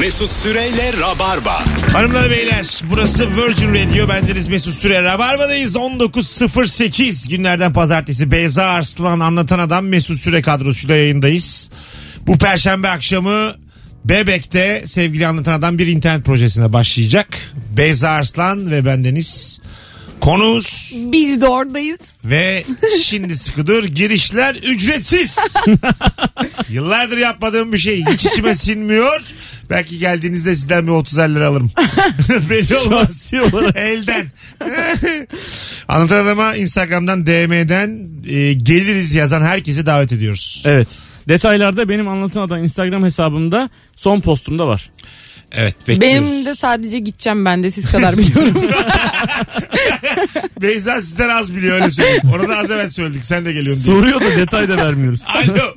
Mesut Süreyle Rabarba. Hanımlar beyler burası Virgin Radio bendeniz Mesut Süre Rabarba'dayız 19.08 günlerden pazartesi Beyza Arslan anlatan adam Mesut Süre kadrosuyla yayındayız. Bu perşembe akşamı Bebek'te sevgili anlatan adam bir internet projesine başlayacak. Beyza Arslan ve bendeniz konuğuz Biz de oradayız. ve şimdi sıkıdır girişler ücretsiz. Yıllardır yapmadığım bir şey hiç içime sinmiyor. Belki geldiğinizde sizden bir 30 lira alırım. Belli olmaz. Elden. Anlatan adama Instagram'dan DM'den e, geliriz yazan herkesi davet ediyoruz. Evet. Detaylarda benim anlatan adam Instagram hesabımda son postumda var. Evet bekliyoruz. Benim de sadece gideceğim ben de siz kadar biliyorum. Beyza sizden az biliyor öyle söyleyeyim. Orada az evvel söyledik sen de geliyorsun diye. Soruyor da detay da vermiyoruz. Alo.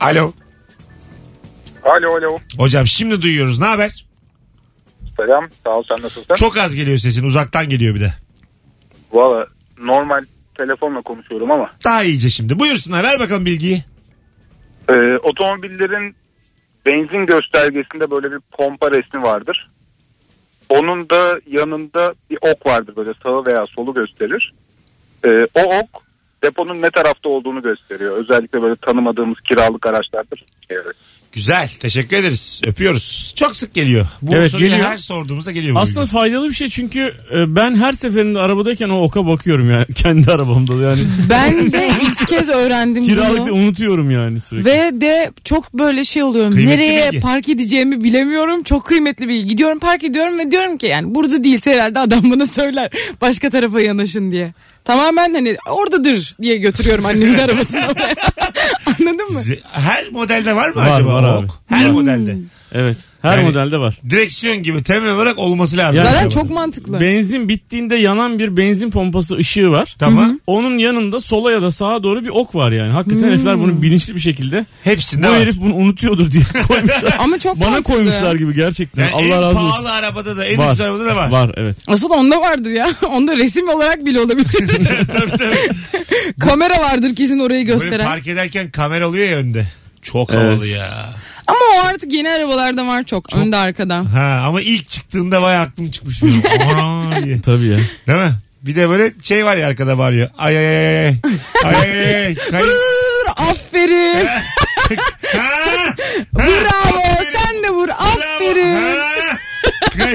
Alo. Alo alo. Hocam şimdi duyuyoruz. Ne haber? Selam. Sağ ol sen nasılsın? Çok az geliyor sesin. Uzaktan geliyor bir de. Valla normal telefonla konuşuyorum ama. Daha iyice şimdi. Buyursunlar. Ver bakalım bilgiyi. e, otomobillerin benzin göstergesinde böyle bir pompa resmi vardır. Onun da yanında bir ok vardır böyle sağı veya solu gösterir. E, o ok deponun ne tarafta olduğunu gösteriyor. Özellikle böyle tanımadığımız kiralık araçlardır. Evet. Güzel. Teşekkür ederiz. Öpüyoruz. Çok sık geliyor. Bu Evet, geliyor. her sorduğumuzda geliyor. bu Aslında bilgi. faydalı bir şey çünkü e, ben her seferinde arabadayken o oka bakıyorum yani kendi arabamda da yani ben de ilk kez öğrendim kiralıkta bunu. unutuyorum yani sürekli. Ve de çok böyle şey oluyorum. Kıymetli Nereye bilgi. park edeceğimi bilemiyorum. Çok kıymetli bilgi. Gidiyorum park ediyorum ve diyorum ki yani burada değilse herhalde adam bana söyler. Başka tarafa yanaşın diye. Tamamen hani oradadır diye götürüyorum annemin arabasına. Anladın mı? Her modelde var mı Var, acaba var o abi. ok? Her modelde. Evet. Her Yani- modelde var. Direksiyon gibi temel olarak olması lazım. Yani- Zaten çok mantıklı. Benzin bittiğinde yanan bir benzin pompası ışığı var. Tamam. Onun yanında sola ya da sağa doğru bir ok var yani. Hakikaten herifler bunu bilinçli bir şekilde Hepsinde bu var. herif bunu unutuyordur diye koymuşlar. Ama çok Bana mantıklı. koymuşlar gibi gerçekten. Yani Allah en razı pahalı olsun. arabada da en Var. ucuz arabada da var. Var evet. Asıl onda vardır ya. Onda resim olarak bile olabilir. tabii tabii. Kamera vardır kesin orayı Böyle gösteren. park ederken kamera oluyor ya önde. Çok Evet. havalı ya. Ama o artık yeni arabalarda var çok. Önde arkada. Ha ama ilk çıktığında vay aklım çıkmış diye. Tabii ya. Değil mi? Bir de böyle şey var ya arkada bağırıyor. Ay ay ay ay. Ay ay ay. Kay- Vur, aferin. Ha! Bravo. Sen de vur. Bravo. Aferin. Ha!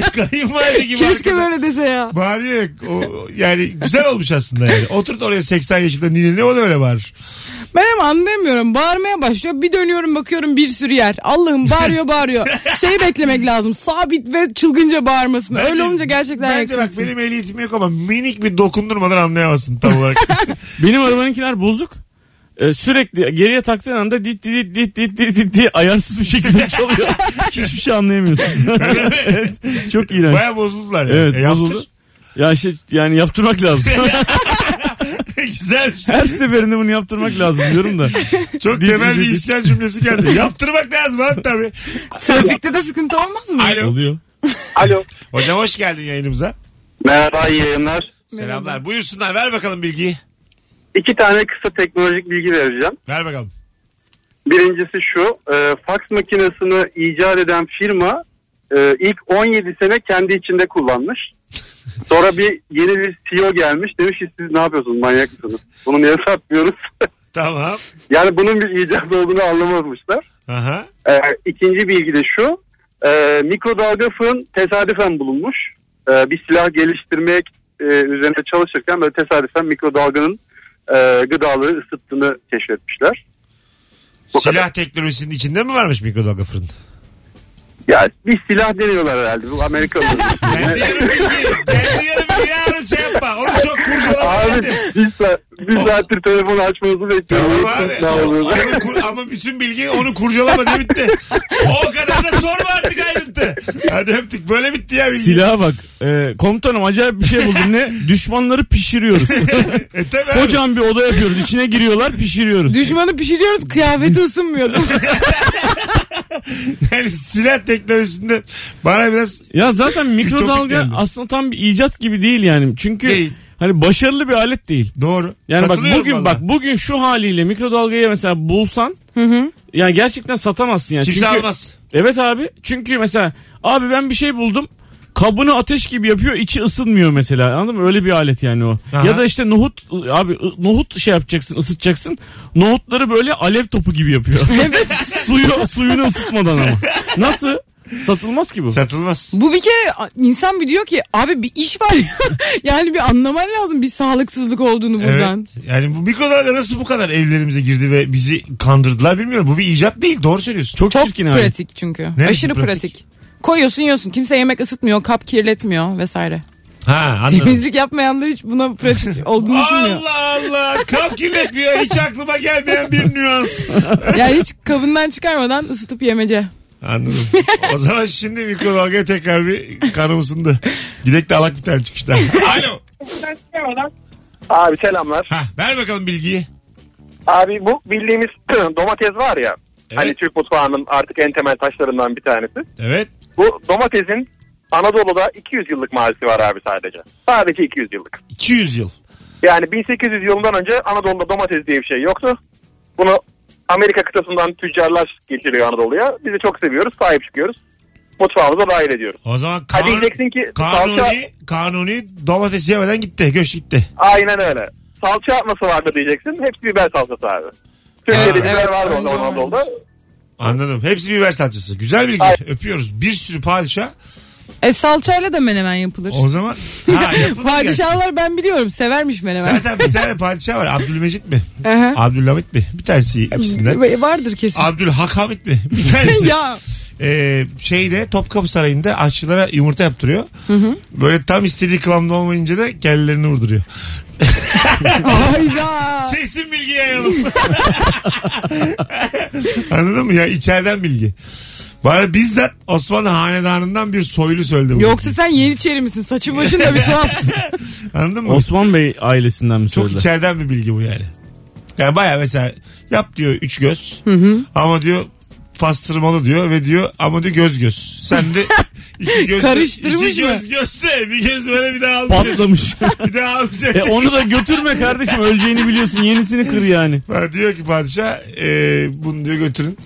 Kay, kayınvalide gibi Keşke arkada böyle dese ya. Bağırıyor. ya. O, yani güzel olmuş aslında yani. Oturt oraya 80 yaşında nineni o da öyle bağırır. Ben hem anlayamıyorum. Bağırmaya başlıyor. Bir dönüyorum bakıyorum bir sürü yer. Allah'ım bağırıyor bağırıyor. Şeyi beklemek lazım. Sabit ve çılgınca bağırmasını. Öyle Bence- olunca gerçekten Bence bak yakınsın. benim ehliyetim yok ama minik bir dokundurmadan anlayamazsın tam olarak. Benim arabanınkiler bozuk. Ee, sürekli geriye taktığın anda dit dit dit dit dit dit diye ayarsız bir şekilde çalıyor. Hiçbir şey anlayamıyorsun. evet, çok iğrenç. Baya bozuldular yani. Evet E, yaptır. bozuldu. Ya işte yani yaptırmak lazım. Güzelmiş. Her seferinde bunu yaptırmak lazım diyorum da. Çok Değil, temel bir isyan cümlesi geldi. Yaptırmak lazım abi tabii. Trafikte de sıkıntı olmaz mı? Alo. Oluyor. Alo. Hocam hoş geldin yayınımıza. Merhaba iyi yayınlar. Selamlar. Buyursunlar ver bakalım bilgiyi. İki tane kısa teknolojik bilgi vereceğim. Ver bakalım. Birincisi şu. E, faks makinesini icat eden firma e, ilk 17 sene kendi içinde kullanmış. Sonra bir yeni bir CEO gelmiş. Demiş ki siz ne yapıyorsunuz manyak mısınız? Bunu niye satmıyoruz? Tamam. yani bunun bir icat olduğunu anlamamışlar. Aha. E, ikinci bilgi de şu. E, mikrodalga fırın tesadüfen bulunmuş. E, bir silah geliştirmek e, üzerine çalışırken böyle tesadüfen mikrodalganın e, gıdaları ısıttığını keşfetmişler. Bu Silah teknolojisinin içinde mi varmış mikrodalga fırın? Ya bir silah deniyorlar herhalde bu Amerikalı. Kendi yarım bilgi. Kendi yarım bilgi. Yarın şey yapma. Onu çok kurcalama. Abi bir, saat, bir saattir telefonu açmanızı bekliyorum. Tamam abi. ne oluyor? Onu kur- ama bütün bilgi onu kurcalama diye bitti. O kadar da sorma artık ayrıntı. Hadi öptük. Böyle bitti ya bilgi. Silaha bak. Ee, komutanım acayip bir şey buldum. Ne? Düşmanları pişiriyoruz. E tabii abi. Kocaman bir oda yapıyoruz. İçine giriyorlar pişiriyoruz. Düşmanı pişiriyoruz kıyafeti ısınmıyordu. Yani silah teknolojisinde bana biraz Ya zaten mikrodalga geldi. aslında tam bir icat gibi değil yani. Çünkü Değil. hani başarılı bir alet değil. doğru. Yani bak Katılıyorum bugün vallahi. bak bugün şu haliyle mikrodalgayı mesela bulsan Yani gerçekten satamazsın yani. Kimse Çünkü, almaz. Evet abi. Çünkü mesela abi ben bir şey buldum. Kabını ateş gibi yapıyor içi ısınmıyor mesela anladın mı? Öyle bir alet yani o. Aha. Ya da işte nohut abi nohut şey yapacaksın ısıtacaksın. Nohutları böyle alev topu gibi yapıyor. Suyu, suyunu ısıtmadan ama. Nasıl? Satılmaz ki bu. Satılmaz. Bu bir kere insan bir diyor ki abi bir iş var ya. yani bir anlaman lazım bir sağlıksızlık olduğunu buradan. Evet. Yani bu mikrodalga nasıl bu kadar evlerimize girdi ve bizi kandırdılar bilmiyorum. Bu bir icat değil. Doğru söylüyorsun. Çok, Çok çirkin abi. pratik çünkü. Neresi Aşırı pratik? pratik? Koyuyorsun yiyorsun. Kimse yemek ısıtmıyor, kap kirletmiyor vesaire. Ha anladım. Temizlik yapmayanlar hiç buna pratik olduğunu düşünmüyor. Allah Allah. Kap kirletmiyor. Hiç aklıma gelmeyen bir nüans. Yani hiç kabından çıkarmadan ısıtıp yemece. Anladım. O zaman şimdi mikrodalgaya tekrar bir kanım ısındı. Gidek de alak bir tane çıkışta. Alo. Abi selamlar. Ha, ver bakalım bilgiyi. Abi bu bildiğimiz domates var ya. Evet. Hani Türk mutfağının artık en temel taşlarından bir tanesi. Evet. Bu domatesin Anadolu'da 200 yıllık mazisi var abi sadece. Sadece 200 yıllık. 200 yıl. Yani 1800 yılından önce Anadolu'da domates diye bir şey yoktu. Bunu Amerika kıtasından tüccarlar getiriyor Anadolu'ya. Biz de çok seviyoruz, sahip çıkıyoruz. Mutfağımıza dahil ediyoruz. O zaman kan- diyeceksin ki salça kanuni, kanuni domates yemeden gitti. Göç gitti. aynen öyle. Salça nasıl vardı diyeceksin. Hepsi biber salçası abi. Türkiye'de biber evet, vardı. Anadolu'da. Anladım. Hepsi biber salçası. Güzel bilgi. Ay. Öpüyoruz. Bir sürü padişah. E salçayla da menemen yapılır. O zaman ha, yapılır Padişahlar ben biliyorum severmiş menemen. Zaten bir tane padişah var. Abdülmecit mi? Aha. Abdülhamit mi? Bir tanesi ikisinden. Vardır kesin. Abdülhakamit mi? Bir tanesi. ya Ee, şeyde Topkapı Sarayı'nda aşçılara yumurta yaptırıyor. Böyle tam istediği kıvamda olmayınca da kellerini vurduruyor. hayda. Kesin bilgi yayalım. Anladın mı ya? İçeriden bilgi. Bana bizzat Osmanlı hanedanından bir soylu söyledi. bunu. Yoksa sen Yeniçeri misin? Saçın başın da bir tuhaf. Anladın mı? Osman Bey ailesinden mi Çok söyledi? içeriden bir bilgi bu yani. Yani baya mesela yap diyor üç göz. Ama diyor pastırmalı diyor ve diyor ama diyor göz göz. Sen de iki göz Karıştırmış iki mı? göz göste bir göz böyle bir daha almayacaksın. Patlamış. bir daha almayacaksın. e onu da götürme kardeşim öleceğini biliyorsun yenisini kır yani. Ha, diyor ki padişah e, bunu diyor götürün.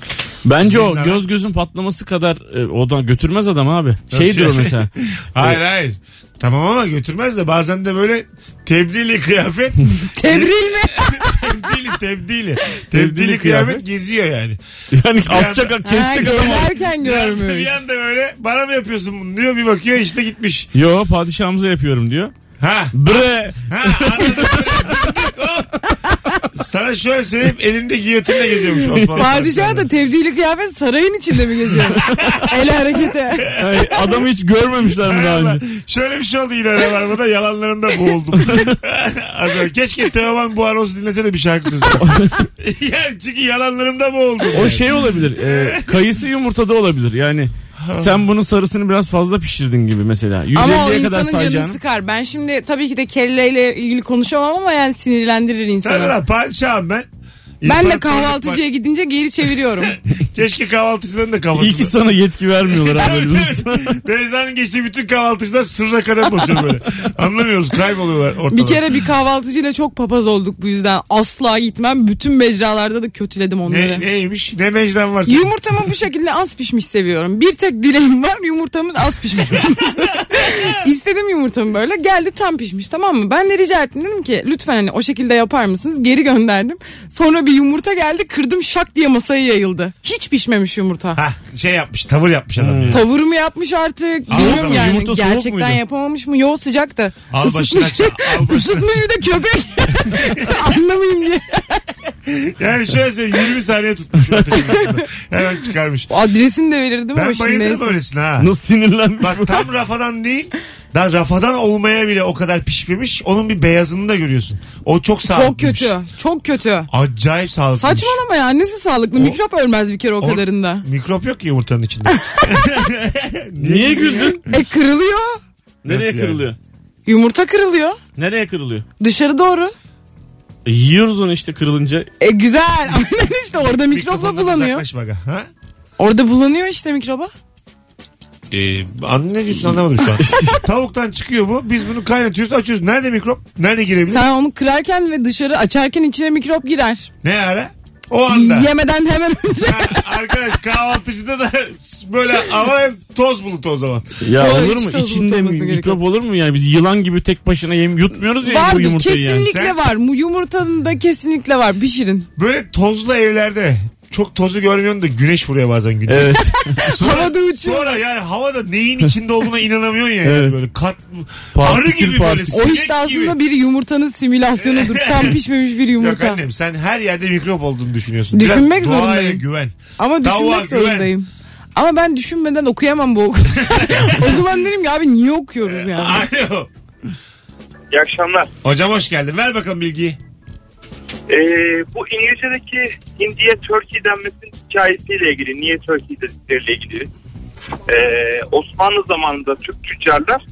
Bence o Zindana. göz gözün patlaması kadar e, odan götürmez adam abi. Şeydir o yani? mesela. Hayır hayır. Tamam ama götürmez de bazen de böyle tebdili kıyafet. Tebril mi? Tebdili tebdili. Tebdili kıyafet geziyor yani. Yani asacak kesecek adam. anda, görmüş. bir anda böyle bana mı yapıyorsun bunu diyor bir bakıyor işte gitmiş. Yo padişahımıza yapıyorum diyor. Ha. Bre. Ha anladım. Sana şöyle söyleyeyim elinde giyotinle geziyormuş Osmanlı. Padişah da tevdili kıyafet sarayın içinde mi geziyor? El harekete. Ay, adamı hiç görmemişler mi daha önce? Şöyle bir şey oldu yine arabada yalanlarında boğuldum. Az önce, Keşke Teoman bu anonsu dinlese de bir şarkı söylese. yani çünkü yalanlarımda boğuldum. O yani. şey olabilir. e, kayısı yumurtada olabilir. Yani sen bunun sarısını biraz fazla pişirdin gibi mesela. Ama o 150'ye kadar insanın canını sayacağını. sıkar. Ben şimdi tabii ki de kelleyle ilgili konuşamam ama yani sinirlendirir Tabii insanı. lan padişahım ben. Ben de kahvaltıcıya gidince geri çeviriyorum. Keşke kahvaltıcıların da. İyi ki sana yetki vermiyorlar abi. Beyza'nın geçtiği bütün kahvaltıcılar sırra kadar boşuyor böyle. Anlamıyoruz kayboluyorlar ortada. bir kere bir kahvaltıcıyla çok papaz olduk bu yüzden. Asla gitmem. Bütün mecralarda da kötüledim onları. Ne, neymiş? Ne mecran var? senin? Yumurtamı bu şekilde az pişmiş seviyorum. Bir tek dileğim var yumurtamın az pişmiş. İstedim yumurtamı böyle geldi tam pişmiş tamam mı? Ben de rica ettim dedim ki lütfen hani o şekilde yapar mısınız? Geri gönderdim. Sonra bir yumurta geldi kırdım şak diye masaya yayıldı. Hiç pişmemiş yumurta. Ha şey yapmış tavır yapmış adam Hmm. Tavır mı yapmış artık? Bilmiyorum yani. yumurta soğuk Gerçekten muydu? yapamamış mı? Yo sıcaktı. Al başına Isıtmış, çal, al başına ısıtmış bir de köpek. Anlamayayım diye. Yani şöyle söyleyeyim 20 saniye tutmuş. ateşin. Hemen çıkarmış. Adresini de verirdim ama Ben şimdi bayılırım neyse. öylesine ha. Nasıl sinirlenmiş Bak bu? tam rafadan değil. Daha rafadan olmaya bile o kadar pişmemiş. Onun bir beyazını da görüyorsun. O çok sağlıklı. Çok kötü. Çok kötü. Acayip sağlıklı. Saçmalama ya nesi sağlıklı? Mikrop ölmez bir kere o, kadarında. Mikrop yok ki yumurtanın içinde. Niye güldün? E kırılıyor. Nereye Nasıl yani? kırılıyor? Yumurta kırılıyor. Nereye kırılıyor? Dışarı doğru. E, yiyoruz onu işte kırılınca. E güzel. Aynen işte orada mikropla bulanıyor. Ha? Orada bulanıyor işte mikroba. Ee, an- ne diyorsun anlamadım şu an. Tavuktan çıkıyor bu. Biz bunu kaynatıyoruz açıyoruz. Nerede mikrop? Nerede girebilir? Sen onu kırarken ve dışarı açarken içine mikrop girer. Ne ara? O anda. Yemeden hemen önce. Ha, arkadaş kahvaltıcıda da böyle ama hep toz bulutu o zaman. Ya Tuvalet olur mu? İçinde gerek mikrop olur mu yani? Biz yılan gibi tek başına yem yutmuyoruz ya bu Vardır yumurtayı yani. kesinlikle Sen- var. Mu- Yumurtanın da kesinlikle var. Pişirin. Böyle tozlu evlerde çok tozu görmüyorsun da güneş vuruyor bazen güneş. Evet. Sonra, Havada uçuyor. Sonra yani havada neyin içinde olduğuna inanamıyorsun ya. Yani Evet. böyle kat arı gibi böyle partikül. O sinek işte aslında gibi. bir yumurtanın simülasyonudur. Tam pişmemiş bir Yok yumurta. annem sen her yerde mikrop olduğunu düşünüyorsun. Biraz Düşünmek doğaya zorundayım. güven. Ama düşünmek güven. zorundayım. Ama ben düşünmeden okuyamam bu okulu. o zaman derim ki abi niye okuyoruz yani? Alo. İyi akşamlar. Hocam hoş geldin. Ver bakalım bilgiyi. Ee, bu İngilizce'deki Hindiye Turkey denmesinin hikayesiyle ilgili, niye Turkey dedikleriyle ilgili. Ee, Osmanlı zamanında Türk tüccarlar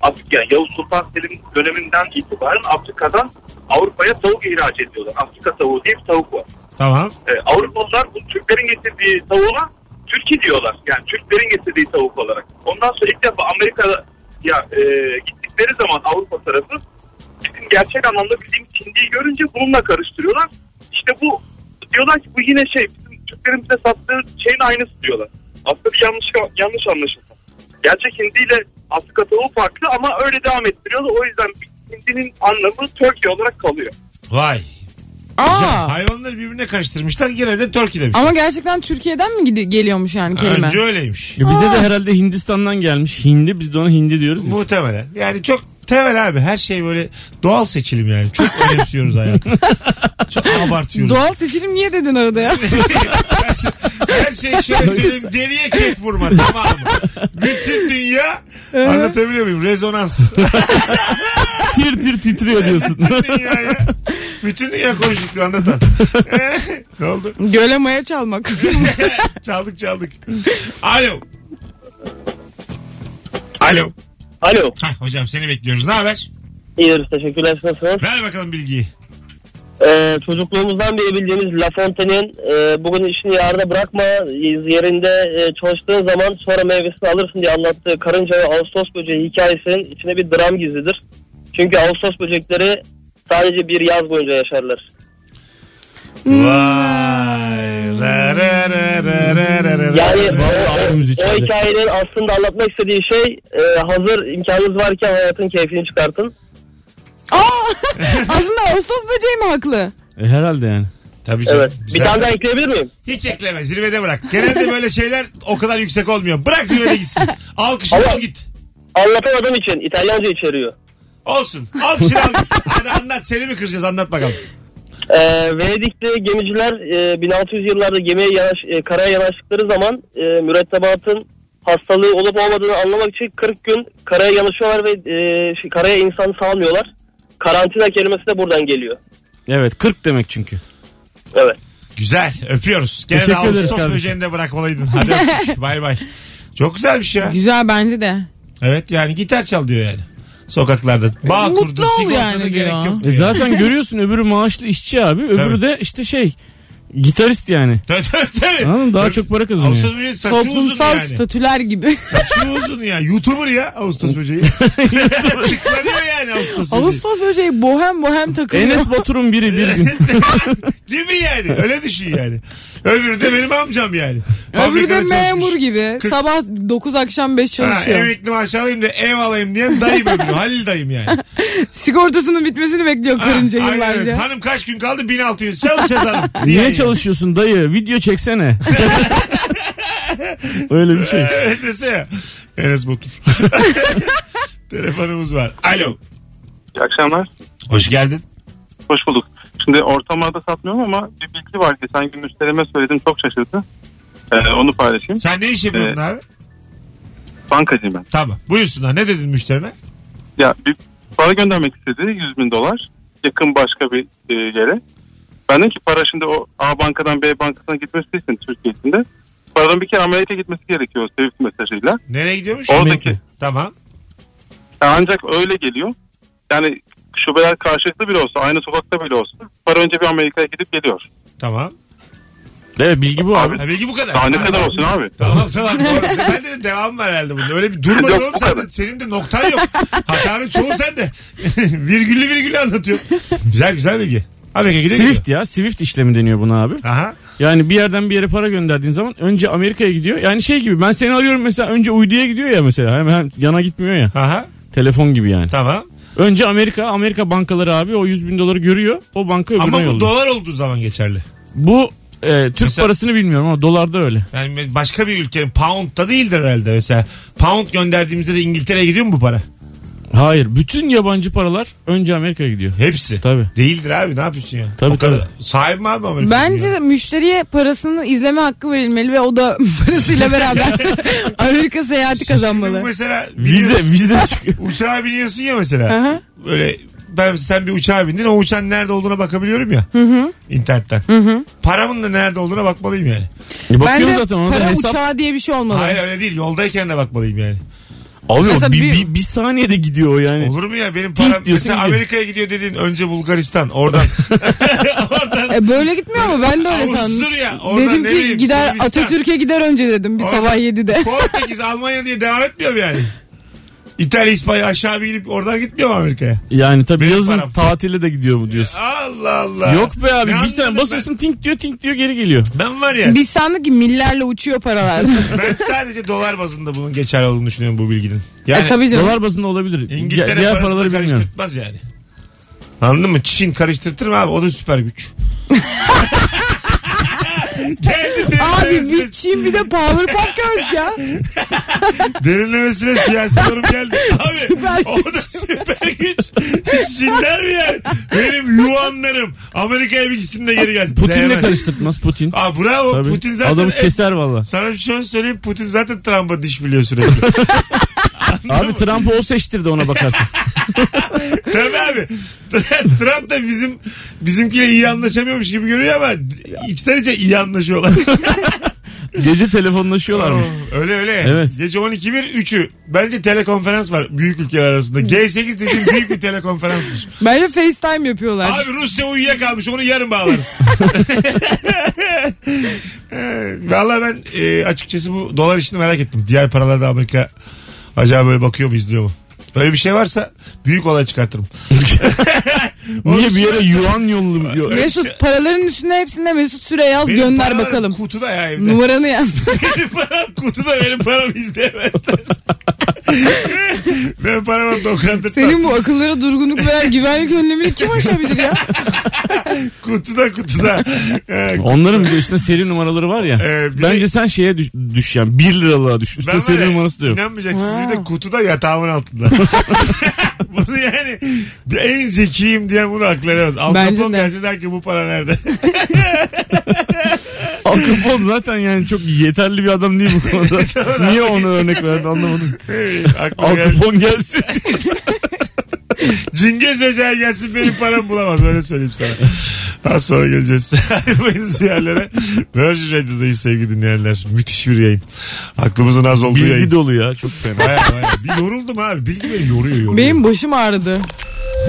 Afrika, yani Yavuz Sultan Selim döneminden itibaren Afrika'dan Avrupa'ya tavuk ihraç ediyorlar. Afrika tavuğu diye bir tavuk var. Tamam. Ee, Avrupalılar bu Türklerin getirdiği tavuğa Türkiye diyorlar. Yani Türklerin getirdiği tavuk olarak. Ondan sonra ilk defa Amerika'ya e, gittikleri zaman Avrupa tarafı gerçek anlamda bildiğimiz Hindi'yi görünce bununla karıştırıyorlar. İşte bu diyorlar ki bu yine şey bizim Türklerin bize sattığı şeyin aynısı diyorlar. Aslında bir yanlış yanlış anlaşılma. Gerçek Hindi ile Afrika tavuğu farklı ama öyle devam ettiriyorlar. O yüzden Hindi'nin anlamı Türkiye olarak kalıyor. Vay. Güzel. Aa, Hayvanları birbirine karıştırmışlar. Yine de Turkey demişler. ama gerçekten Türkiye'den mi gidi- geliyormuş yani kelime? Önce öyleymiş. Ya bize de herhalde Hindistan'dan gelmiş. Hindi biz de ona hindi diyoruz. ya. Muhtemelen. Yani çok temel abi. Her şey böyle doğal seçilim yani. Çok önemsiyoruz hayatı. Çok abartıyoruz. Doğal seçilim niye dedin arada ya? her, şey, her şey şöyle söyleyeyim. Deriye ket vurma tamam mı? Bütün dünya anlatabiliyor muyum? Rezonans. tir tir titriyor diyorsun. Bütün. Bütün dünya konuştuktu anlatan. ne oldu? Göle maya çalmak. Çaldık çaldık. Alo. Alo. Alo. Hah, hocam seni bekliyoruz. Ne haber? İyidir teşekkürler nasılsınız? Ver bakalım bilgiyi. Ee, çocukluğumuzdan beri bildiğimiz La Fontaine'in e, bugün işini yarıda bırakma yerinde e, çalıştığın zaman sonra meyvesini alırsın diye anlattığı karınca ve Ağustos böceği hikayesinin içine bir dram gizlidir. Çünkü Ağustos böcekleri sadece bir yaz boyunca yaşarlar. Vay. Ra ra ra ra ra ra ra. Yani o, o, hikayenin aslında anlatmak istediği şey e, hazır imkanınız varken hayatın keyfini çıkartın. Aa, aslında Ağustos böceği mi haklı? E, herhalde yani. Tabii canım. Evet. Bir tane daha ekleyebilir miyim? Hiç ekleme zirvede bırak. Genelde böyle şeyler o kadar yüksek olmuyor. Bırak zirvede gitsin. Alkışını Ama- al git. Anlatamadığım için İtalyanca içeriyor. Olsun. Alkışını al git. Hadi anlat seni mi kıracağız anlat bakalım. Ee, Venedikli gemiciler e, 1600 yıllarda gemiye yanaş, e, karaya yanaştıkları zaman e, mürettebatın hastalığı olup olmadığını anlamak için 40 gün karaya yanaşıyorlar ve e, şey, karaya insan salmıyorlar. Karantina kelimesi de buradan geliyor. Evet 40 demek çünkü. Evet. Güzel öpüyoruz. Gene de Teşekkür ederiz Ağustos kardeşim. böceğini de bırakmalıydın. Hadi öptük. bay bay. Çok güzelmiş ya. Güzel bence de. Evet yani gitar çal diyor yani. Sokaklarda. Bağ Mutlu kurdu. ol Sigortada yani gerek diyor. yok. E diyor. zaten görüyorsun öbürü maaşlı işçi abi. Öbürü Tabii. de işte şey gitarist yani. Tabii tabii tabii. Anladın mı? Daha çok para kazanıyor. Ağustos böceği saçı uzun Toplumsal yani. statüler gibi. Saçı uzun ya. Youtuber ya Ağustos böceği. Tıklanıyor yani Ağustos böceği. Ağustos böceği bohem bohem takılıyor. Enes Batur'un biri bir gün. Değil mi yani? Öyle düşün yani. Öbürü de benim amcam yani. Öbürü de Fabrikada çalışmış. memur gibi. Sabah 9 akşam 5 Ha, çalışıyor. emekli maaş alayım da ev alayım diyen dayım öbürü. Halil dayım yani. Sigortasının bitmesini bekliyor Ha, karınca aynen öyle. yıllarca. Hanım kaç gün kaldı? 1600. Çalışacağız hanım. Niye yani. Çalışıyorsun dayı? Video çeksene. Öyle bir şey. Evet desene. Enes Batur. Telefonumuz var. Alo. İyi akşamlar. Hoş geldin. Hoş bulduk. Şimdi ortamlarda satmıyorum ama bir bilgi var. Geçen gün müşterime söyledim çok şaşırdı. Ee, onu paylaşayım. Sen ne iş yapıyordun Evet. abi? Bankacıyım ben. Tamam. Buyursunlar. Ne dedin müşterine? Ya bir para göndermek istedi 100 bin dolar. Yakın başka bir e, yere. Ben dedim ki para şimdi o A bankadan B bankasına gitmesi için Türkiye'sinde. Paranın bir kere Amerika'ya gitmesi gerekiyor Swift mesajıyla. Nereye gidiyormuş? Oradaki. Tamam. Ya ancak öyle geliyor. Yani şubeler karşılıklı bile olsa aynı sokakta bile olsa para önce bir Amerika'ya gidip geliyor. Tamam. Evet bilgi bu abi. Ha, bilgi bu kadar. Daha ne kadar olsun abi. Tamam tamam doğru. Ben de devam var herhalde bunda. Öyle bir durma Yok, oğlum bu sen de. kadar. Senin de noktan yok. Hatanın çoğu sende. virgüllü virgüllü anlatıyor. Güzel güzel bilgi. Amerika'ya gidiyor. Swift ya. Swift işlemi deniyor buna abi. Aha. Yani bir yerden bir yere para gönderdiğin zaman önce Amerika'ya gidiyor. Yani şey gibi ben seni arıyorum mesela önce uyduya gidiyor ya mesela. Hemen yana gitmiyor ya. Aha. Telefon gibi yani. Tamam. Önce Amerika, Amerika bankaları abi o 100 bin doları görüyor. O banka öbürüne Ama bu yolluyor. dolar olduğu zaman geçerli. bu e, Türk Mesela- parasını bilmiyorum ama dolarda öyle. Yani başka bir ülkenin pound'da değildir herhalde mesela. Pound gönderdiğimizde de İngiltere'ye gidiyor mu bu para? Hayır. Bütün yabancı paralar önce Amerika'ya gidiyor. Hepsi. Tabii. Değildir abi ne yapıyorsun ya? Tabii, o kadar. Sahip mi abi Amerika? Bence müşteriye parasını izleme hakkı verilmeli ve o da parasıyla beraber Amerika seyahati kazanmalı. Mesela Vize vize çıkıyor. uçağa biniyorsun ya mesela. Aha. Böyle ben sen bir uçağa bindin o uçağın nerede olduğuna bakabiliyorum ya. internetten. Paramın da nerede olduğuna bakmalıyım yani. E, Bence zaten ona da para hesap. uçağı diye bir şey olmalı. Hayır öyle değil yoldayken de bakmalıyım yani. Abi o Mesela bir, bir- bir, bir saniyede gidiyor o yani. Olur mu ya benim Tink param diyorsun mesela gidiyor. Amerika'ya gidiyor dediğin önce Bulgaristan oradan. oradan E böyle gitmiyor ama ben de öyle sandım. Avusturya, oradan Dedim ne ki bileyim, gider Sırbistan. Atatürk'e gider önce dedim bir Oradan- sabah 7'de. Portekiz Almanya diye devam etmiyor mu yani? İtalya İspanya aşağı bir gidip oradan gitmiyor mu Amerika'ya? Yani tabii Benim yazın param. tatile de gidiyor bu diyorsun. Allah Allah. Yok be abi Ne bir sene anladım basıyorsun tink diyor tink diyor geri geliyor. Ben, var ya Biz sandık ki millerle uçuyor paralar. ben sadece dolar bazında bunun geçerli olduğunu düşünüyorum bu bilginin. Yani e tabii canım. Dolar bazında olabilir. İngiltere diğer parasını paraları bilmiyorum. karıştırtmaz yani. Anladın mı? Çin karıştırtır mı abi? O da süper güç. Abi derinlemesine, bir de Powerpuff Girls ya. derinlemesine siyasi yorum geldi. Abi Süper o da süper güç. Çinler mi yani? Benim yuanlarım. Amerika'ya bir gitsin de geri gelsin. Putin'le Değmez. karıştırtmaz Putin. Aa bravo. Tabii. Putin zaten Adamı keser valla. Sana bir şey söyleyeyim. Putin zaten Trump'a diş biliyor sürekli. Abi Trump'ı o seçtirdi ona bakarsın. Tabii abi. Trump da bizim bizimkiyle iyi anlaşamıyormuş gibi görüyor ama içten içe iyi anlaşıyorlar. Gece telefonlaşıyorlarmış. Oo, öyle öyle. Evet. Gece 12 bir 3'ü. Bence telekonferans var büyük ülkeler arasında. G8 dediğim büyük bir telekonferanstır. Bence FaceTime yapıyorlar. Abi Rusya uyuyakalmış onu yarın bağlarız. Ee, Vallahi ben e, açıkçası bu dolar işini merak ettim. Diğer paralarda Amerika acaba böyle bakıyor mu izliyor mu? Öyle bir şey varsa büyük olay çıkartırım. Niye bir yere yuan yollu? Mesut şey- paraların üstüne hepsinde Mesut Süre yaz Benim gönder paralarım bakalım. Kutuda ya evde. Numaranı yaz. benim param kutuda benim paramı izleyemezler. ben paramı dokandırtmam. Senin bu akıllara durgunluk veren güvenlik önlemini kim aşabilir ya? Kutuda kutuda. Ee, Onların bir de üstüne seri numaraları var ya. Ee, bir de- Bence sen şeye düş, düş yani 1 liralığa düş. Üstüne ben seri var ya, numarası da yok. İnanmayacaksınız bir de kutuda yatağımın altında. bunu yani bir en zekiyim diye bunu akıl edemez. Capone de. gelse der ki bu para nerede? Al Capone zaten yani çok yeterli bir adam değil bu konuda. Niye onu örnek verdi anlamadım. Aklıma Al geldi. Capone gelsin. Cingöz Recai gelsin benim paramı bulamaz. Öyle söyleyeyim sana. Az sonra geleceğiz. Ayrılmayınız bir yerlere. Virgin Radio'dayız sevgili dinleyenler. Müthiş bir yayın. Aklımızın az olduğu Bilgi yayın. dolu ya çok fena. Baya baya. Bir yoruldum abi. Bilgi beni yoruyor yoruyor. Benim başım ağrıdı.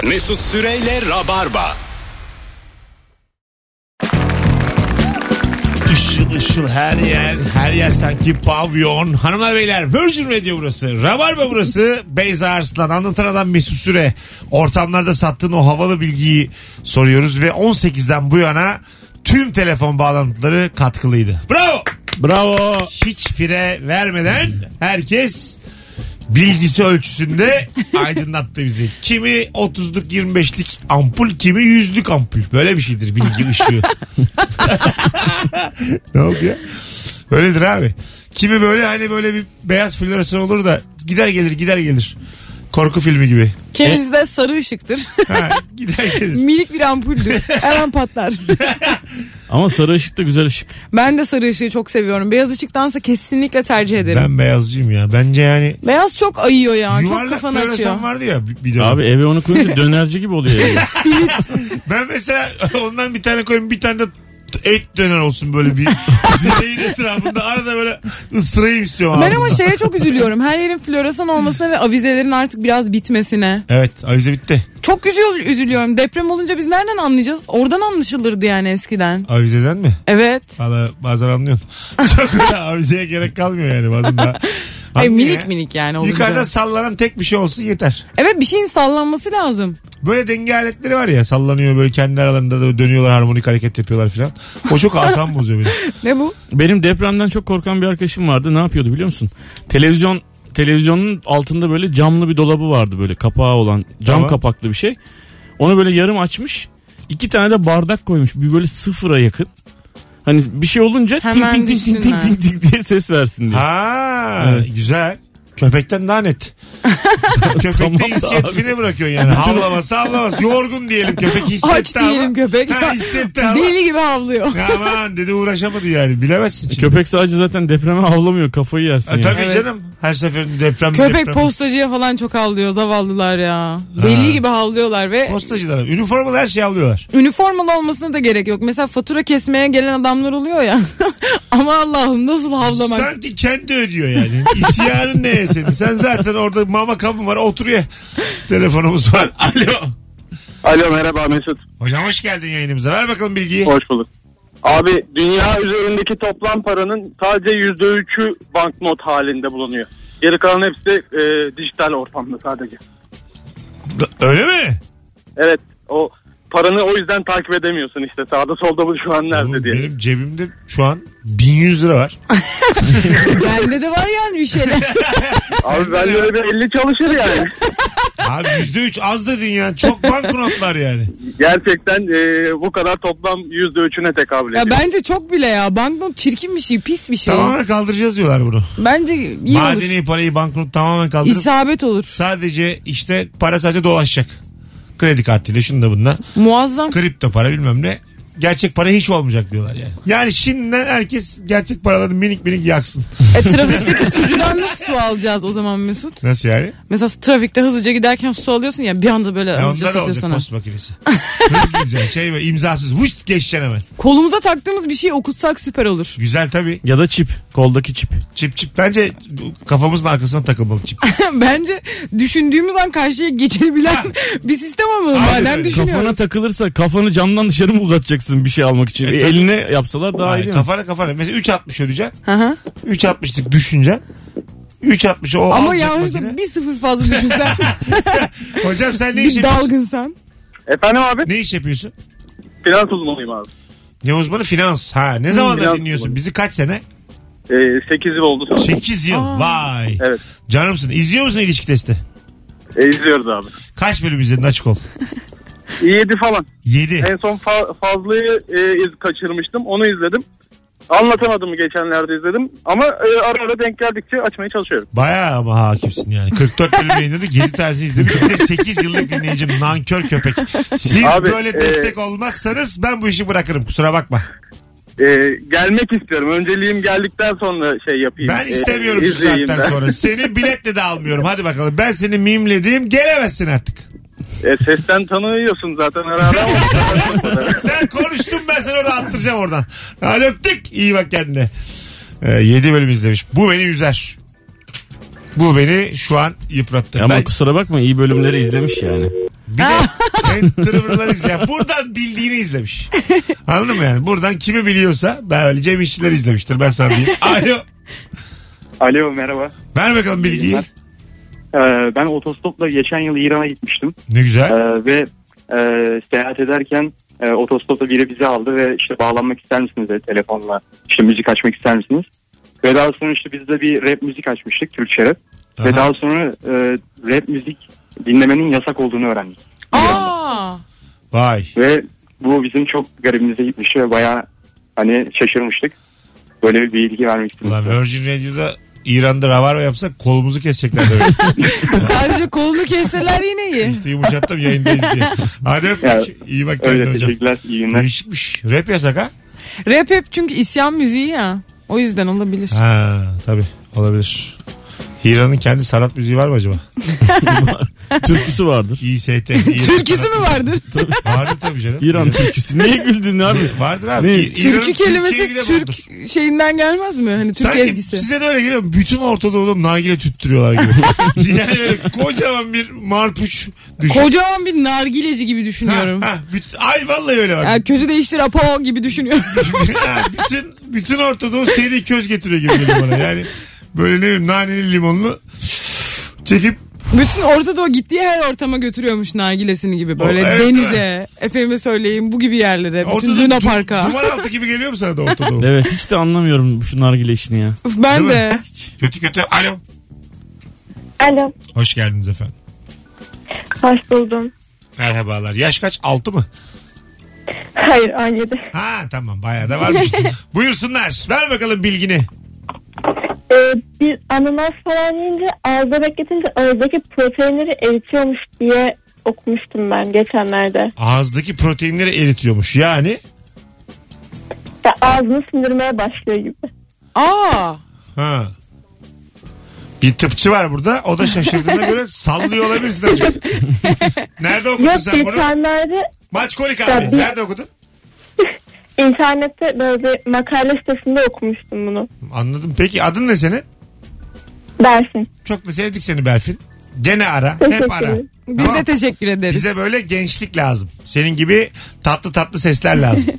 Mesut Süreyle Rabarba. Işıl ışıl her yer. Her yer sanki pavyon. Hanımlar beyler Virgin Radio burası. Rabarba burası. Beyza Arslan anlatan adam Mesut Süre. Ortamlarda sattığın o havalı bilgiyi soruyoruz ve 18'den bu yana tüm telefon bağlantıları katkılıydı. Bravo. Bravo. Hiç fire vermeden herkes bilgisi ölçüsünde aydınlattı bizi. Kimi 30'luk 25'lik ampul, kimi 100'lük ampul. Böyle bir şeydir bilgi ışığı. ne oldu ya? Öyledir abi. Kimi böyle hani böyle bir beyaz floresan olur da gider gelir gider gelir. Korku filmi gibi. Kendisi de sarı ışıktır. Ha, gider gelir. Minik bir ampuldür. Hemen patlar. Ama sarı ışık da güzel ışık. Ben de sarı ışığı çok seviyorum. Beyaz ışıktansa kesinlikle tercih ederim. Ben beyazcıyım ya. Bence yani Beyaz çok ayıyor ya. Çok yuvarlak kafanı açıyor. floresan vardı ya bir- bir dönem. Abi eve onu koyunca dönerci gibi oluyor. Yani. Ben mesela ondan bir tane koyayım bir tane de et döner olsun böyle bir direğin etrafında arada böyle ıstırayım istiyorum Ben ama şeye çok üzülüyorum. Her yerin floresan olmasına ve avizelerin artık biraz bitmesine. Evet avize bitti. Çok üzüyor, üzülüyorum. Deprem olunca biz nereden anlayacağız? Oradan anlaşılırdı yani eskiden. Avizeden mi? Evet. Valla bazen anlıyorsun. Çok öyle avizeye gerek kalmıyor yani bazen daha. Hayır, minik ya. minik yani olunca. Yukarıda sallanan tek bir şey olsun yeter. Evet bir şeyin sallanması lazım. Böyle denge aletleri var ya sallanıyor böyle kendi aralarında da dönüyorlar harmonik hareket yapıyorlar filan. O çok asam bozuyor beni. Ne bu? Benim depremden çok korkan bir arkadaşım vardı. Ne yapıyordu biliyor musun? Televizyon televizyonun altında böyle camlı bir dolabı vardı böyle kapağı olan cam Tamam. kapaklı bir şey. Onu böyle yarım açmış. iki tane de bardak koymuş. Bir böyle sıfıra yakın. Hani bir şey olunca ting ting ting ting ting ting diye ses versin diye. Ha Evet. güzel. Köpekten daha net. Köpekte Tamam da inisiyatifine bırakıyorsun yani. Havlaması havlaması. Yorgun diyelim köpek hissetti Aç ama. diyelim köpek. Ha, hissetti ama. Deli gibi havlıyor. Aman dedi uğraşamadı yani. Bilemezsin. şimdi. Köpek sadece zaten depreme avlamıyor kafayı yersin Ha, yani. tabii Evet. canım. Her seferinde deprem Köpek deprem. postacıya falan çok havlıyor zavallılar ya. Deli gibi havlıyorlar ve Postacılar. Üniformalı her şeyi alıyorlar. üniformalı olmasına da gerek yok. Mesela fatura kesmeye gelen adamlar oluyor ya. Ama Allah'ım nasıl havlamak. Sanki kendi ödüyor yani. İsyanın neye senin? Sen zaten orada mama kabın var oturuyor. Telefonumuz var. Alo. Alo merhaba Mesut. Hocam hoş geldin yayınımıza. Ver bakalım bilgiyi. Hoş bulduk. Abi dünya üzerindeki toplam paranın sadece yüzde üçü banknot halinde bulunuyor. Geri kalan hepsi e, dijital ortamda sadece. Öyle mi? Evet o paranı o yüzden takip edemiyorsun işte sağda solda bu şu an nerede Oğlum, diye. benim cebimde şu an 1100 lira var. Bende de var yani bir şeyler. Abi ben öyle bir 50 çalışır yani. Abi %3 az dedin ya. Çok banknotlar yani. Gerçekten e, bu kadar toplam yüzde üçüne tekabül ediyor. ya bence çok bile ya. Banknot çirkin bir şey, pis bir şey. Tamamen kaldıracağız diyorlar bunu. Bence iyi Madeni olur. parayı banknot tamamen kaldırıp İsabet olur. sadece işte para sadece dolaşacak. Kredi kartıyla şunda bunda. Muazzam. Kripto para bilmem ne. Gerçek para hiç olmayacak diyorlar yani. Yani şimdiden herkes gerçek paraları minik minik yaksın. E, trafikteki sucudan nasıl su alacağız o zaman Mesut? Nasıl yani? Mesela trafikte hızlıca giderken su alıyorsun ya bir anda böyle Ya hızlıca onda da satıyor olacak sana. post makinesi. Hızlıca şey ve imzasız. Vuş geçeceksin hemen. Kolumuza taktığımız bir şeyi okutsak süper olur. Güzel tabii. Ya da çip. Koldaki çip. Çip çip. Bence kafamızın arkasına takılmalı çip. Bence düşündüğümüz an karşıya geçebilen bir sistem olmalı. Aynen Madem öyle. düşünüyoruz. Kafana takılırsa kafanı camdan dışarı mı uzatacaksın bir şey almak için? E, E, tabii. eline yapsalar daha iyi Hayır, değil mi? kafana kafana. Mesela 3.60 ödeyeceksin. Hı hı. 3.60'lık düşüneceksin. 3.60'ı o Ama alacak yanlışlıkla makine. bir sıfır fazla düşünsen. Hocam sen ne iş bir yapıyorsun? dalgınsan. Efendim abi Ne iş yapıyorsun? finans uzmanıyım abi. Ne uzmanı? Finans. Ha ne zamandır finans dinliyorsun? uzmanı. Bizi kaç sene? E, 8 yıl oldu sonra. 8 yıl. Aa. Vay. Evet. Canımsın. İzliyor musun ilişki testi? E, izliyoruz abi. Kaç bölüm izledin açık ol? 7 falan. 7. En son fa- Fazlı'yı e, iz kaçırmıştım. Onu izledim. Anlatamadım geçenlerde izledim. Ama e, ara ara denk geldikçe açmaya çalışıyorum. Bayağı ama hakimsin yani. 44 bölüm yayınladık 7 tanesi izlemiş. Bir de 8 yıllık dinleyicim nankör köpek. Siz Abi, böyle e- destek olmazsanız ben bu işi bırakırım kusura bakma. E, gelmek istiyorum. Önceliğim geldikten sonra şey yapayım. Ben istemiyorum e, şu saatten ben. sonra. Seni biletle de almıyorum. Hadi bakalım. Ben seni mimlediğim gelemezsin artık. E, sesten tanıyorsun zaten herhalde ama. Sen konuştun ben seni orada attıracağım oradan. Hadi öptük. İyi bak kendine. Ee, 7 bölüm izlemiş. Bu beni üzer. Bu beni şu an yıprattı. Ama ben kusura bakma iyi bölümleri izlemiş yani. bir de en tırvırlar izleyen. Buradan bildiğini izlemiş. Anladın mı yani? Buradan kimi biliyorsa ben öyle Cem İşçiler izlemiştir. Ben sana diyeyim. Alo. Alo merhaba. Ver bakalım bilgiyi. Ee, ben otostopla geçen yıl İran'a gitmiştim Ne güzel. Ee, ve e, seyahat ederken e, otostopta biri bizi aldı ve işte bağlanmak ister misiniz dedi telefonla işte müzik açmak ister misiniz? Ve daha sonra işte biz de bir rap müzik açmıştık Türkçe rap Aha. ve daha sonra e, rap müzik dinlemenin yasak olduğunu öğrendik. Aa. Vay. Ve bu bizim çok garibimize gitmişti ve bayağı hani şaşırmıştık. Böyle bir bilgi vermek istedim. Ulan Virgin Radio'da İran'da ravarva yapsak kolumuzu kesecekler böyle. Sadece kolunu kesseler yine iyi. işte yumuşattım yayındayız diye. Hadi öptük. Ya, İyi bak kendine Öyle hocam. teşekkürler. iyi günler. Değişikmiş. Rap yasak ha? Rap hep çünkü isyan müziği ya. O yüzden olabilir. Ha tabii olabilir. İran'ın kendi sanat müziği var mı acaba? Türküsü vardır. İST. Türküsü mü vardır? Vardır tabii canım. İran türküsü. Niye güldün abi? Vardır abi. Ne? Türkü kelimesi Türk şeyinden gelmez mi? Hani Türk Sanki ezgisi. size de öyle geliyor? Bütün Orta Doğu'da nargile tüttürüyorlar gibi. yani böyle kocaman bir marpuç düşün. Kocaman bir nargileci gibi düşünüyorum. Ha, ha, büt- ay vallahi öyle bak. Yani közü değiştir apo gibi düşünüyorum. Ha, bütün bütün Orta Doğu seri köz getiriyor gibi geliyor bana. Yani böyle ne bileyim naneli limonlu çekip Bütün Orta Doğu gittiği her ortama götürüyormuş nargilesini gibi. Böyle O, evet, denize, efendime söyleyeyim bu gibi yerlere. Bütün Ortada Luna du- Park'a. Duman altı gibi geliyor mu sana da Orta Doğu? Evet hiç de anlamıyorum şu nargile işini ya. Uf, ben Değil mi? de. Kötü kötü. Alo. Alo, Hoş geldiniz efendim. hoş buldum. Merhabalar. Yaş kaç? 6 mı? Hayır, 17. Ha tamam bayağı da varmış. Buyursunlar. Ver bakalım bilgini. Ee, bir ananas falan yiyince ağızda bekletince ağızdaki proteinleri eritiyormuş diye okumuştum ben geçenlerde. Ağızdaki proteinleri eritiyormuş. Yani Ya ağzını sindirmeye başlıyor gibi. Aa, ha. Bir tıpçı var burada. O da şaşırdığına göre sallıyor olabilirsin hocam. Nerede okudun Yok sen bunu? geçenlerde Maçkolik abi. Ya bir- Nerede okudun? internette böyle bir makale sitesinde okumuştum bunu. Anladım. Peki adın ne senin? Dersin. Çok da sevdik seni Berfin. Gene ara. Hep ara. biz Tamam. de teşekkür ederiz. Bize böyle gençlik lazım. Senin gibi tatlı tatlı sesler lazım.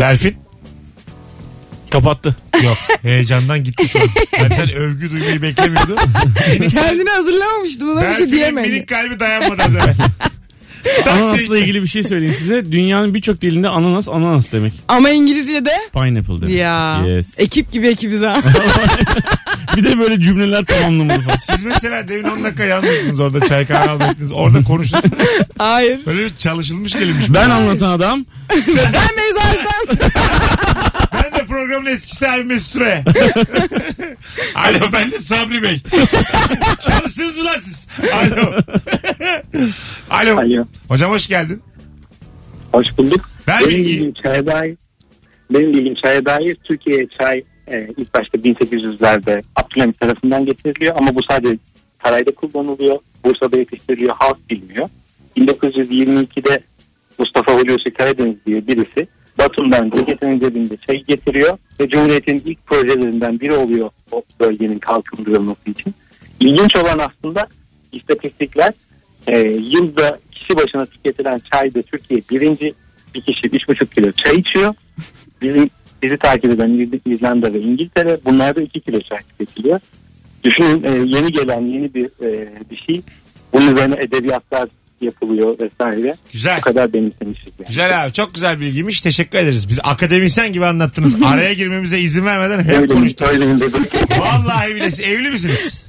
Berfin? Kapattı. Yok. Heyecandan gitti şu an. Benden övgü duymayı beklemiyordu. Kendini hazırlamamıştım ona bir şey Berfin'in diyemedi. minik kalbi dayanmadı az evvel. Ananasla ilgili bir şey söyleyeyim size. Dünyanın birçok dilinde ananas ananas demek. Ama İngilizce'de Pineapple demek. ya Yes. ekip gibi ekibiz ha. bir de böyle cümleler tamamlamalı falan. Siz mesela demin 10 dakika yalnızdınız orada çay kahve almaktınız. Orada konuştunuz. Hayır. Böyle bir çalışılmış gelinmiş. Ben anlatan adam. Ben mezardan. Programın eski sahibi Mesut Süre. Alo ben de Sabri Bey. Çalıştınız mı lan siz? Alo. Alo. Alo. Hocam hoş geldin. Hoş bulduk. Ver benim bilgiyi. bilgim çaya dair. Benim bilgim çaya dair Türkiye'ye çay e, ilk başta 1800'lerde Abdülhamit tarafından getiriliyor ama bu sadece sarayda kullanılıyor. Bursa'da yetiştiriliyor. Halk bilmiyor. 1922'de Mustafa Hulusi Karadeniz diye birisi Batum'dan Ceget'in cebinde çay getiriyor ve Cumhuriyet'in ilk projelerinden biri oluyor o bölgenin kalkındırılması için. İlginç olan aslında istatistikler e, yılda kişi başına tüketilen çayda Türkiye birinci bir kişi 3,5 kilo çay içiyor. Bizim bizi takip eden İz- İzlanda ve İngiltere bunlarda 2 kilo çay tüketiliyor. Düşünün e, yeni gelen yeni bir e, bir şey. Bunun üzerine edebiyatlar yapılıyor vesaire. Güzel. Bu kadar benimsemişiz yani. Güzel abi çok güzel bilgiymiş teşekkür ederiz. Biz akademisyen gibi anlattınız. Araya girmemize izin vermeden hep Öyle, konuştuk. öyle. Vallahi bile evli misiniz?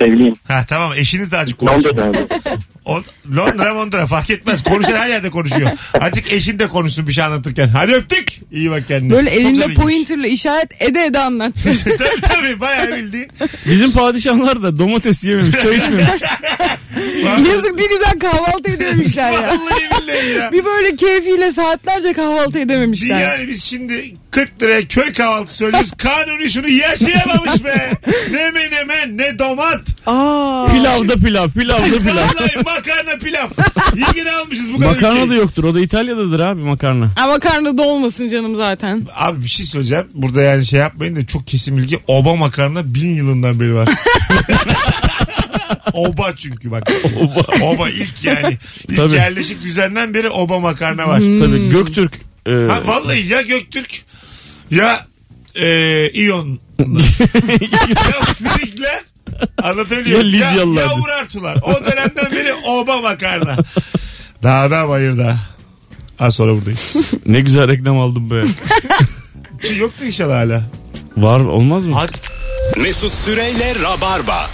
Evliyim. Ha tamam eşiniz de azıcık konuşsun. Londra'da. O, Londra Londra fark etmez. Konuşan her yerde konuşuyor. Azıcık eşin de konuşsun bir şey anlatırken. Hadi öptük. İyi bak kendine. Böyle elinde pointerle işaret ede ede anlattı. tabii tabii bayağı bildiğin. Bizim padişahlar da domates yememiş, çay içmemiş. Yazık bir güzel kahvaltı edememişler ya. Vallahi billahi ya. Bir böyle keyfiyle saatlerce kahvaltı edememişler. Yani biz şimdi 40 liraya köy kahvaltı söylüyoruz. Kanuni şunu yaşayamamış be. Ne menemen ne domat. Aa. Pilavda pilav, pilavda pilav. Vallahi makarna pilav. İyi ki almışız bu kadar Makarna da yoktur. O da İtalya'dadır abi makarna. Ama karnı da olmasın canım zaten. Abi bir şey söyleyeceğim. Burada yani şey yapmayın da çok kesin bilgi. Oba makarna bin yılından beri var. oba çünkü bak. Oba. Oba ilk yani. İlk Tabii. yerleşik düzenden beri oba makarna var. Tabii Göktürk. e, Ha, vallahi ya Göktürk ya e, İyon. ya Frikler anlatabiliyor Ya muyum? Ya, ya Urartular. O dönemden beri oba makarna. Dağda bayırda. Az sonra buradayız. ne güzel reklam aldım be. Yoktu inşallah hala. Var olmaz mı? Hadi. Mesut Süreyle Rabarba.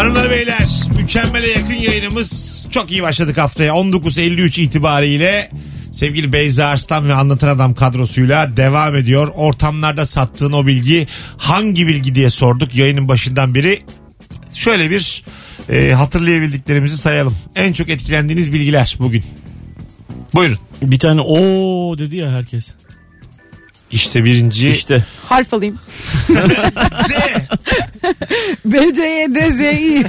Hanımlar beyler mükemmele yakın yayınımız çok iyi başladık haftaya 19.53 itibariyle sevgili Beyza Arslan ve Anlatan Adam kadrosuyla devam ediyor. Ortamlarda sattığın o bilgi hangi bilgi diye sorduk yayının başından beri. Şöyle bir e, hatırlayabildiklerimizi sayalım. En çok etkilendiğiniz bilgiler bugün. Buyurun. Bir tane o dedi ya herkes. İşte birinci İşte. Harf alayım. C. B, C, Y, D, Z, I.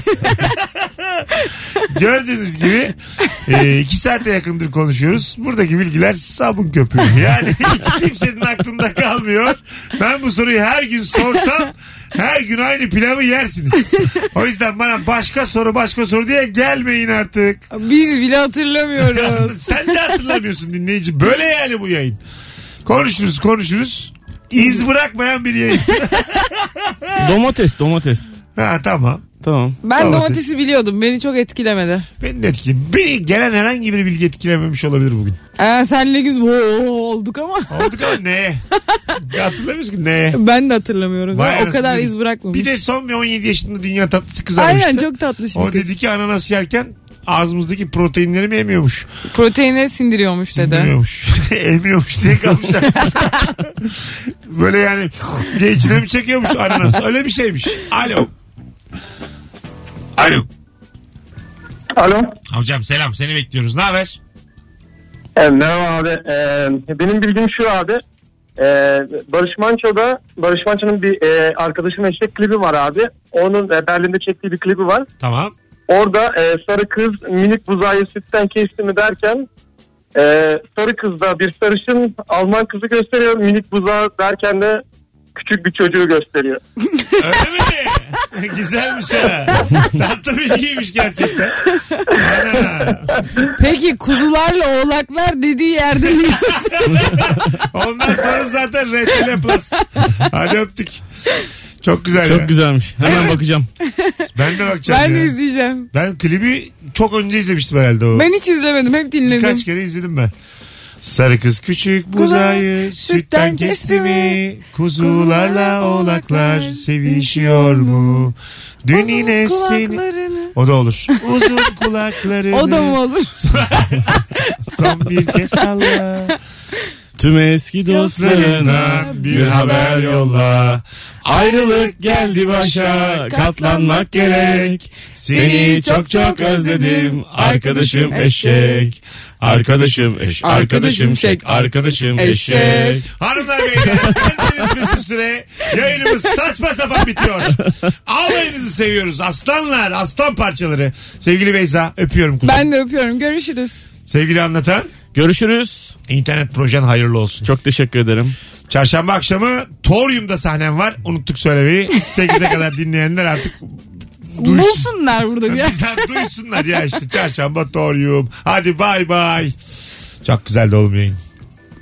Gördüğünüz gibi e, iki saate yakındır konuşuyoruz. Buradaki bilgiler sabun köpüğü. Yani hiç kimsenin aklında kalmıyor. Ben bu soruyu her gün sorsam her gün aynı pilavı yersiniz. O yüzden bana başka soru başka soru diye gelmeyin artık. Biz bile hatırlamıyoruz. Sen de hatırlamıyorsun dinleyici. Böyle yani bu yayın. Konuşuruz konuşuruz. İz bırakmayan bir yayın. Domates domates. ha tamam. Tamam. Ben Domates. domatesi biliyordum. Beni çok etkilemedi. Beni de etkiledi. Beni gelen herhangi bir bilgi etkilememiş olabilir bugün. Ee, senle güz Oo, olduk ama. Olduk ama? Ya Hatırlamıyoruz ki neye? Ben de hatırlamıyorum. Vay o kadar iz bırakmamış. Bir de son bir 17 yaşında dünya tatlısı kız. Aynen çok tatlı şimdi O kız. dedi ki ananas yerken ağzımızdaki proteinleri mi yemiyormuş? Proteine sindiriyormuş dedi. Bilmiyormuş. Emiyormuş diye kalmış. Böyle yani diye içine mi çekiyormuş ananas? Öyle bir şeymiş. Alo. Alo. Alo. Hocam selam seni bekliyoruz. Ne haber? E, merhaba abi. E, benim bildiğim şu abi. E, Barış Manço'da Barış Manço'nun bir e, arkadaşının eşek klibi var abi. Onun e, Berlin'de çektiği bir klibi var. Tamam. Orada e, sarı kız minik buzağı sütten kesti mi derken e, sarı kızda bir sarışın Alman kızı gösteriyor. Minik buzağı derken de küçük bir çocuğu gösteriyor. Öyle mi? Güzelmiş ha. Tatlı bilgiymiş gerçekten. Ana. Peki kuzularla oğlaklar dediği yerde Ondan sonra zaten RTL Plus. Hadi öptük. Çok güzel ya. Çok güzelmiş. Hemen bakacağım. Ben de bakacağım ben ya. de izleyeceğim. Ben klibi çok önce izlemiştim herhalde o. Ben hiç izlemedim hep dinledim. Birkaç kere izledim ben. Sarı kız küçük buzayı sütten kesti mi? Kuzularla oğlaklar sevişiyor mu? Dün yine seni... Kulaklarını. O da olur. Uzun kulaklarını. O da mı olur? Son bir kez salla. Tüm eski dostlarına bir haber yolla. Ayrılık geldi başa katlanmak gerek. Seni çok çok özledim arkadaşım eşek. Arkadaşım eş, arkadaşım şek, arkadaşım eşek. Hanımlar beyler bendeniz Mesut Süre yayınımız saçma sapan bitiyor. Ağlayınızı seviyoruz aslanlar aslan parçaları. Sevgili Beyza öpüyorum kuzum. Ben de öpüyorum. Görüşürüz. Sevgili anlatan Görüşürüz. internet projen hayırlı olsun. Çok teşekkür ederim. Çarşamba akşamı Torium'da sahnem var. Unuttuk söylemeyi. 8'e kadar dinleyenler artık duysun. Bulsunlar burada bir yer. Bizden duysunlar ya işte çarşamba Torium. Hadi bay bay. Çok güzeldi oğlum yayın.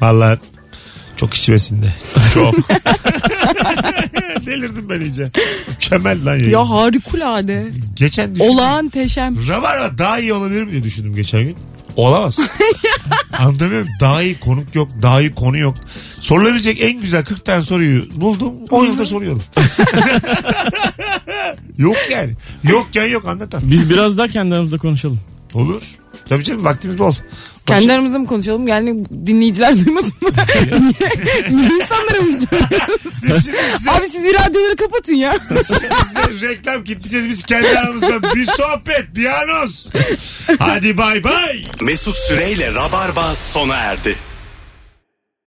Valla çok içmesinde. Çok. Delirdim ben iyice. Mükemmel lan yayın. Ya harikulade. Geçen düşündüm. Olağan teşem. Rabarba daha iyi olabilir mi diye düşündüm geçen gün. Olamaz. Anlamıyorum. Daha iyi konuk yok. Daha iyi konu yok. Sorulabilecek en güzel 40 tane soruyu buldum. 10 yıldır soruyorum. yok yani. Yokken yok anlatan. Biz biraz daha kendi aramızda konuşalım. Olur. Tabii canım vaktimiz bol. Kendi aramızda mı konuşalım? Yani dinleyiciler duymasın mı? niye, niye insanlara mı söylüyoruz? Biz şimdi size, Abi siz bir radyoları kapatın ya. şimdi size reklam kitleyeceğiz biz kendi aramızda. Bir sohbet, bir anons. Hadi bay bay. Mesut Süreyle Rabarba sona erdi.